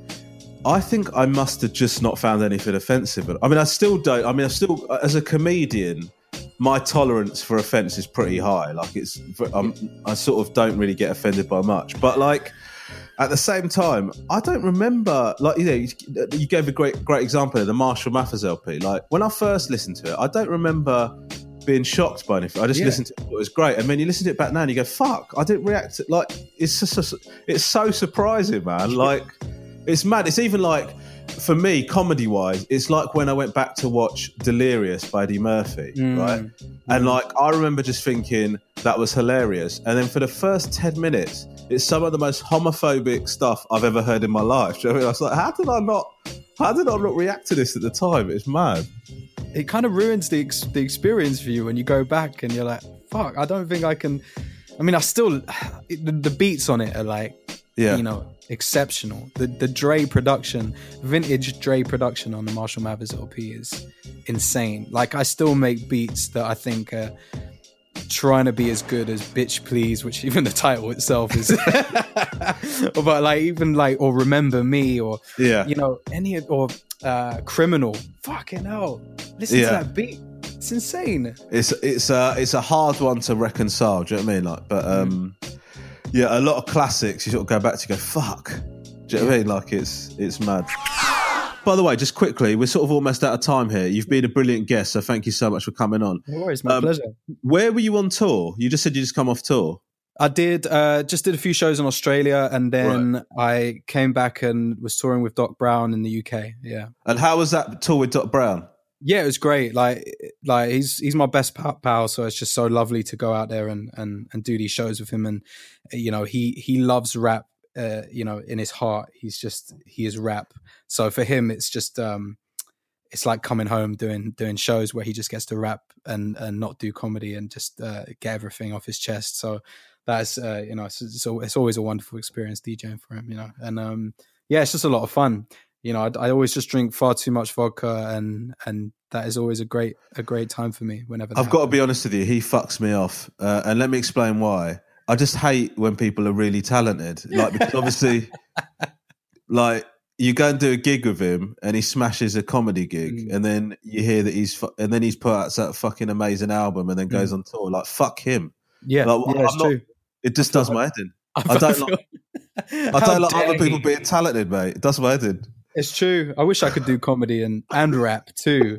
I think I must have just not found anything offensive. I mean, I still don't. I mean, I still, as a comedian, my tolerance for offence is pretty high. Like, it's, I'm, I sort of don't really get offended by much. But like, at the same time, I don't remember like you know you, you gave a great great example of the Marshall Mathers LP. Like when I first listened to it, I don't remember being shocked by anything. I just Yeah. listened to it; it was great. And then you listen to it back now, and you go, "Fuck!" I didn't react. To, like it's just it's so surprising, man. Like it's mad. It's even like for me, comedy wise, it's like when I went back to watch Delirious by Eddie Murphy, Mm. right? And like I remember just thinking that was hilarious. And then for the first ten minutes, it's some of the most homophobic stuff I've ever heard in my life. *laughs* You know I mean? I was like, how did I not? How did I not react to this at the time? It's mad. it kind of ruins the ex- the experience for you when you go back and you're like, fuck, I don't think I can. I mean, I still *sighs* the, the beats on it are like, Yeah. you know, exceptional. The the Dre production, vintage Dre production on the Marshall Mathers LP is insane. Like, I still make beats that I think are trying to be as good as Bitch Please, which even the title itself is. *laughs* but like even like or Remember Me or Yeah. you know any or uh Criminal. Fucking hell, listen Yeah. to that beat. It's insane. It's it's a it's a hard one to reconcile. Do you know what I mean? Like, but um, yeah, a lot of classics you sort of go back to go fuck. Do you know what I mean? Like it's it's mad. By the way, just quickly, we're sort of almost out of time here. You've been a brilliant guest, so thank you so much for coming on. No worries, my Um, pleasure. Where were you on tour? You just said you just come off tour. I did uh just did a few shows in Australia and then I came back and was touring with Doc Brown in the UK. Yeah. And how was that tour with Doc Brown? Yeah, it was great. Like, like he's he's my best pal, so it's just so lovely to go out there and and and do these shows with him. And you know, he he loves rap. Uh, you know, in his heart, he's just he is rap. So for him, it's just um, it's like coming home doing doing shows where he just gets to rap and and not do comedy and just uh, get everything off his chest. So that's uh, you know, it's, it's it's always a wonderful experience DJing for him. You know, and um, yeah, it's just a lot of fun you know, I, I always just drink far too much vodka, and and that is always a great a great time for me. Whenever I've got to be honest with you, he fucks me off, uh, and let me explain why. I just hate when people are really talented, like because obviously, *laughs* like you go and do a gig with him, and he smashes a comedy gig, and then you hear that he's fu- and then he's put out that fucking amazing album, and then goes on tour. Like fuck him. Yeah, Like, yeah, not- true. It just does my head in. I *laughs* I don't like. I don't *laughs* like other people he. being talented, mate. It does my head in. It's true. I wish I could do comedy and and rap too.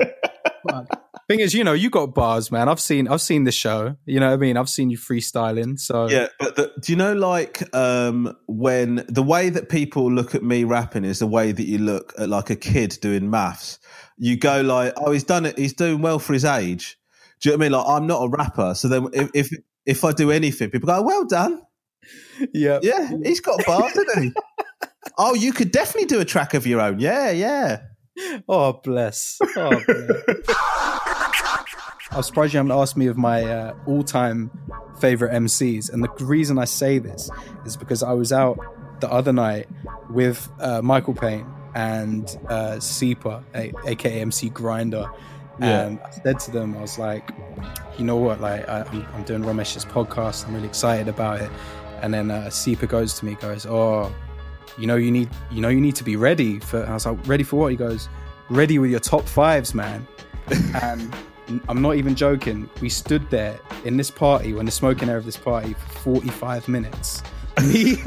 Thing is, you know, you got bars, man. I've seen I've seen the show. You know what I mean? I've seen you freestyling. So Yeah, but the, do you know, like, um, when the way that people look at me rapping is the way that you look at like a kid doing maths. You go like, oh, he's done it. He's doing well for his age. Do you know what I mean? Like, I'm not a rapper, so then if if, if I do anything, people go, well done. *laughs* Yeah, yeah, he's got bars, hasn't he? Oh, you could definitely do a track of your own. Yeah, yeah. Oh bless. Oh, bless. I'm surprised you haven't asked me of my uh, all-time favorite MCs, and the reason I say this is because I was out the other night with uh, Mikill Pane and uh, Seepa, a- aka MC Grinder, Yeah. and I said to them, I was like, you know what, like I, I'm, I'm doing Romesh's podcast, I'm really excited about it, and then uh, Seepa goes to me, goes, oh, you know you need, you know you need to be ready for. I was like, ready for what? He goes, ready with your top fives, man, *laughs* and. I'm not even joking. We stood there in this party, when the smoking air of this party, for 45 minutes. Me, *laughs*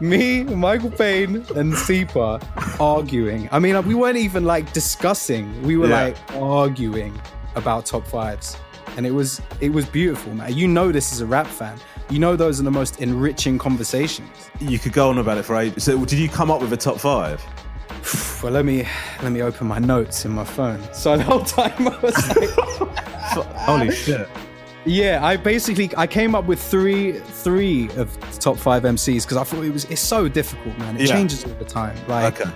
me, Mikill Pane, and Seepa arguing. I mean, we weren't even like discussing. We were Yeah. like arguing about top fives, and it was it was beautiful, man. You know, this is a rap fan. You know, those are the most enriching conversations. You could go on about it for ages. So, did you come up with a top five? *sighs* Well, let me let me open my notes in my phone. *laughs* So the whole time I was like, *laughs* Holy shit! Yeah, I basically I came up with three three of the top five MCs because I thought it was it's so difficult, man. It Yeah. changes all the time. Like, Okay.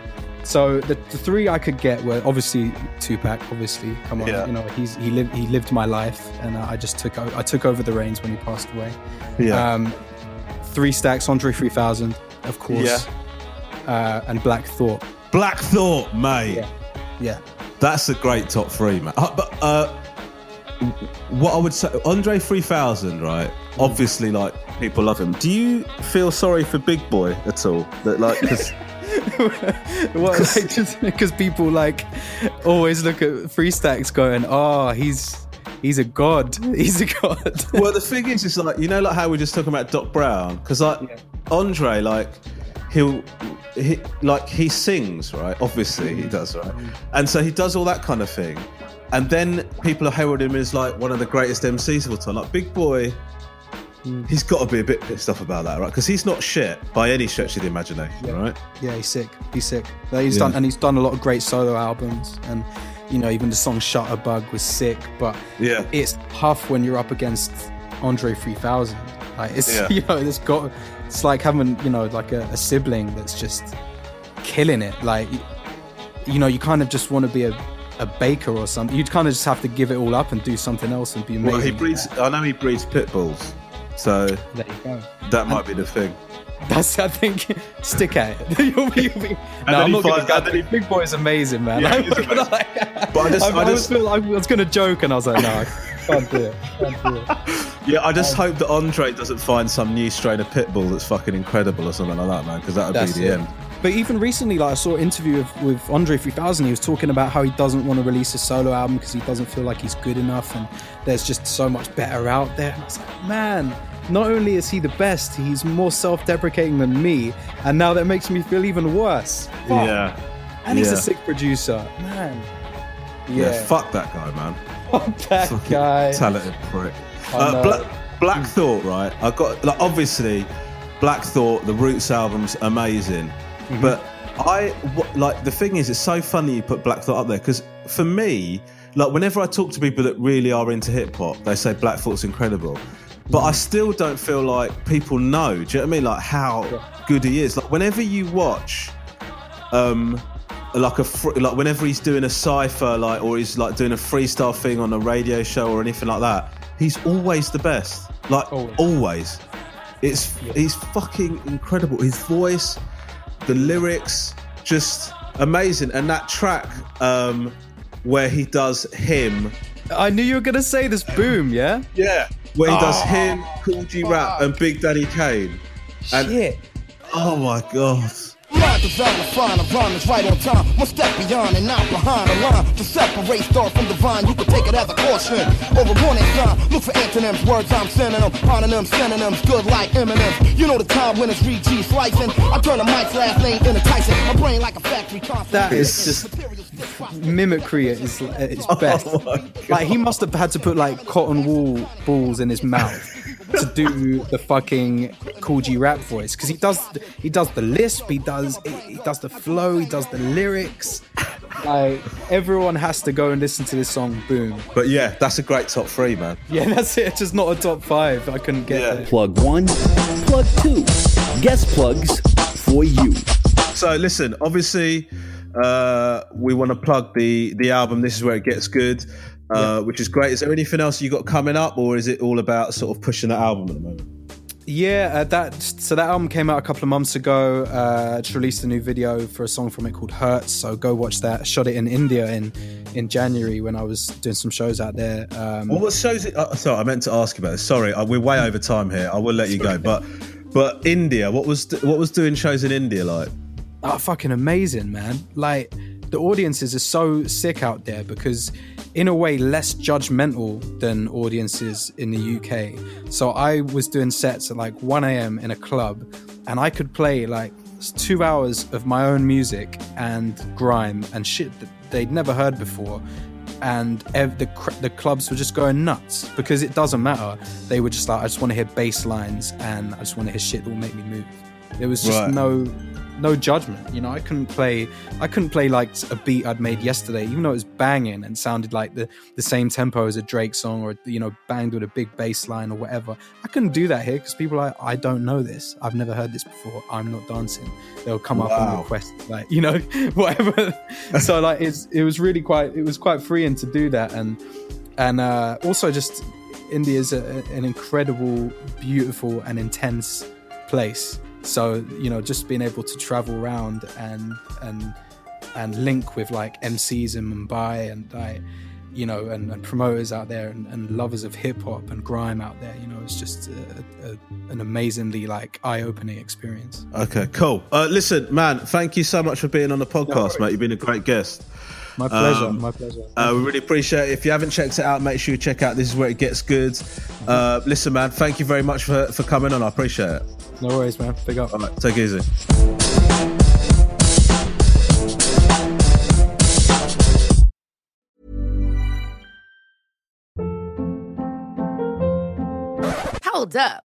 So the, the three I could get were obviously Tupac. Obviously, come on, Yeah. you know he's he lived he lived my life, and I just took o- I took over the reins when he passed away. Yeah. Um, three stacks, Andre three thousand, of course. Uh, and Black Thought. Black Thought, mate. Yeah. That's a great top three, man. Uh, but uh, what I would say, Andre 3000, right? Obviously, like people love him. Do you feel sorry for Big Boi at all? That like, because *laughs* What, like, just because people like always look at three stacks going, oh, he's he's a god, *laughs* he's a god. well, the thing is, it's like you know, like how we are just talking about Doc Brown, because like Andre, like he'll he like he sings, right? Obviously, he does, right? Mm-hmm. And so he does all that kind of thing, and then people are heralding him as like one of the greatest MCs of all time. Like Big Boi, Mm. he's got to be a bit pissed off about that, right? Because he's not shit by any stretch of the imagination, right? yeah, he's sick. He's sick. He's Yeah. done and he's done a lot of great solo albums, and you know even the song Shutterbug was sick. But Yeah. it's tough when you're up against Andre 3000. Like it's Yeah. *laughs* you know it's got it's like having you know like a, a sibling that's just killing it. Like you know you kind of just want to be a a baker or something. You'd kind of just have to give it all up and do something else and be amazing. Well, he breeds. I know he breeds pit bulls, so There you go. that might be the thing. That's I think *laughs* stick at it. *laughs* you'll be, you'll be, no, I'm not gonna. finds- and then he- Big Boi's amazing, man. Yeah, I'm he's not gonna amazing. like. But I just- I, I I was, just- feel, I was gonna joke, and I was like, no, I can't do it. Can't do it. *laughs* Yeah, I just um, hope that Andre doesn't find some new strain of pit bull that's fucking incredible or something like that, man, because that would be the it. end. But even recently, like I saw an interview with, with Andre 3000. He was talking about how he doesn't want to release a solo album because he doesn't feel like he's good enough, and there's just so much better out there. And I was like, man, not only is he the best, he's more self-deprecating than me, and now that makes me feel even worse. Fuck. Yeah. and he's Yeah. a sick producer, man. Yeah. Yeah, fuck that guy, man. fuck that Fucking guy. Talented prick. Uh. Black, Black Thought, right? I got like obviously, Black Thought, the Roots album's amazing, Mm-hmm. but I like the thing is, it's so funny you put Black Thought up there because for me, like whenever I talk to people that really are into hip hop, they say Black Thought's incredible. But I still don't feel like people know. Do you know what I mean? Like how good he is. Like whenever you watch, um, like a fr- like whenever he's doing a cipher, like or he's like doing a freestyle thing on a radio show or anything like that, he's always the best. Like always. It's he's fucking incredible. His voice, the lyrics, just amazing. And that track um, where he does him. I knew you were gonna say this. Boom, yeah. Yeah. Where he does Oh, him, Kool G Rap, and Big Daddy Kane. And, Shit. Oh my god. Rhyme design to find a rhyme is right on time. One step beyond and not behind the line. To separate star from divine, you can take it as a caution. Over warning sign, look for antonyms, words I'm sending them. Hononyms, synonyms, good like Eminem's. You know the time when it's Reed G slicing. I turn the mic's last name into Tyson. My brain like a factory constant. That is just mimicry at its, at its *laughs* oh best. like he must have had to put like cotton wool balls in his mouth to do the fucking Kool G Rap voice because he does he does the lisp, he does he does the flow, he does the lyrics. Like everyone has to go and listen to this song. Boom. But yeah, that's a great top three, man. Yeah, that's it. It's just not a top five. I couldn't get there. Plug one, plug two. Guest plugs for you. So listen, obviously, uh, we want to plug the the album. This is where it gets good, uh, which is great. Is there anything else you got coming up, or is it all about sort of pushing the album at the moment? Yeah, uh, that so that album came out a couple of months ago. Uh, just released a new video for a song from it called "Hurts." So go watch that. Shot it in India in in January when I was doing some shows out there. Um, Well, what shows it? Uh, sorry, I meant to ask about this. Sorry, uh, we're way over time here. I will let you go, but but India, what was what was doing shows in India like? Oh, fucking amazing, man. Like, the audiences are so sick out there because, in a way, less judgmental than audiences in the UK. So, I was doing sets at like 1 a.m. in a club, and I could play like two hours of my own music and grime and shit that they'd never heard before. And ev- the, cr- the clubs were just going nuts because it doesn't matter. They were just like, I just want to hear bass lines and I just want to hear shit that will make me move. There was just Right. no no judgment. You know, I couldn't play I couldn't play like a beat I'd made yesterday, even though it was banging and sounded like the, the same tempo as a Drake song or you know, banged with a big bass line or whatever. I couldn't do that here because people are like, I don't know this. I've never heard this before. I'm not dancing. They'll come up and request like, you know, *laughs* whatever. *laughs* so like it's it was really quite it was quite freeing to do that and and uh also just India is a, an incredible, beautiful, and intense place. So you know, just being able to travel around and and and link with like MCs in Mumbai and like you know and, and promoters out there and, and lovers of hip hop and grime out there. You know, it's just a, a, an amazingly like eye opening experience. Okay, cool. Uh, listen, man, thank you so much for being on the podcast, mate. You've been a great guest. My pleasure. Um, my pleasure. Uh, we really appreciate it. If you haven't checked it out, make sure you check out This Is Where It Gets Good. Uh, listen, man, thank you very much for, for coming on. I appreciate it. No worries, man. Big up. All right, take it easy. Hold up.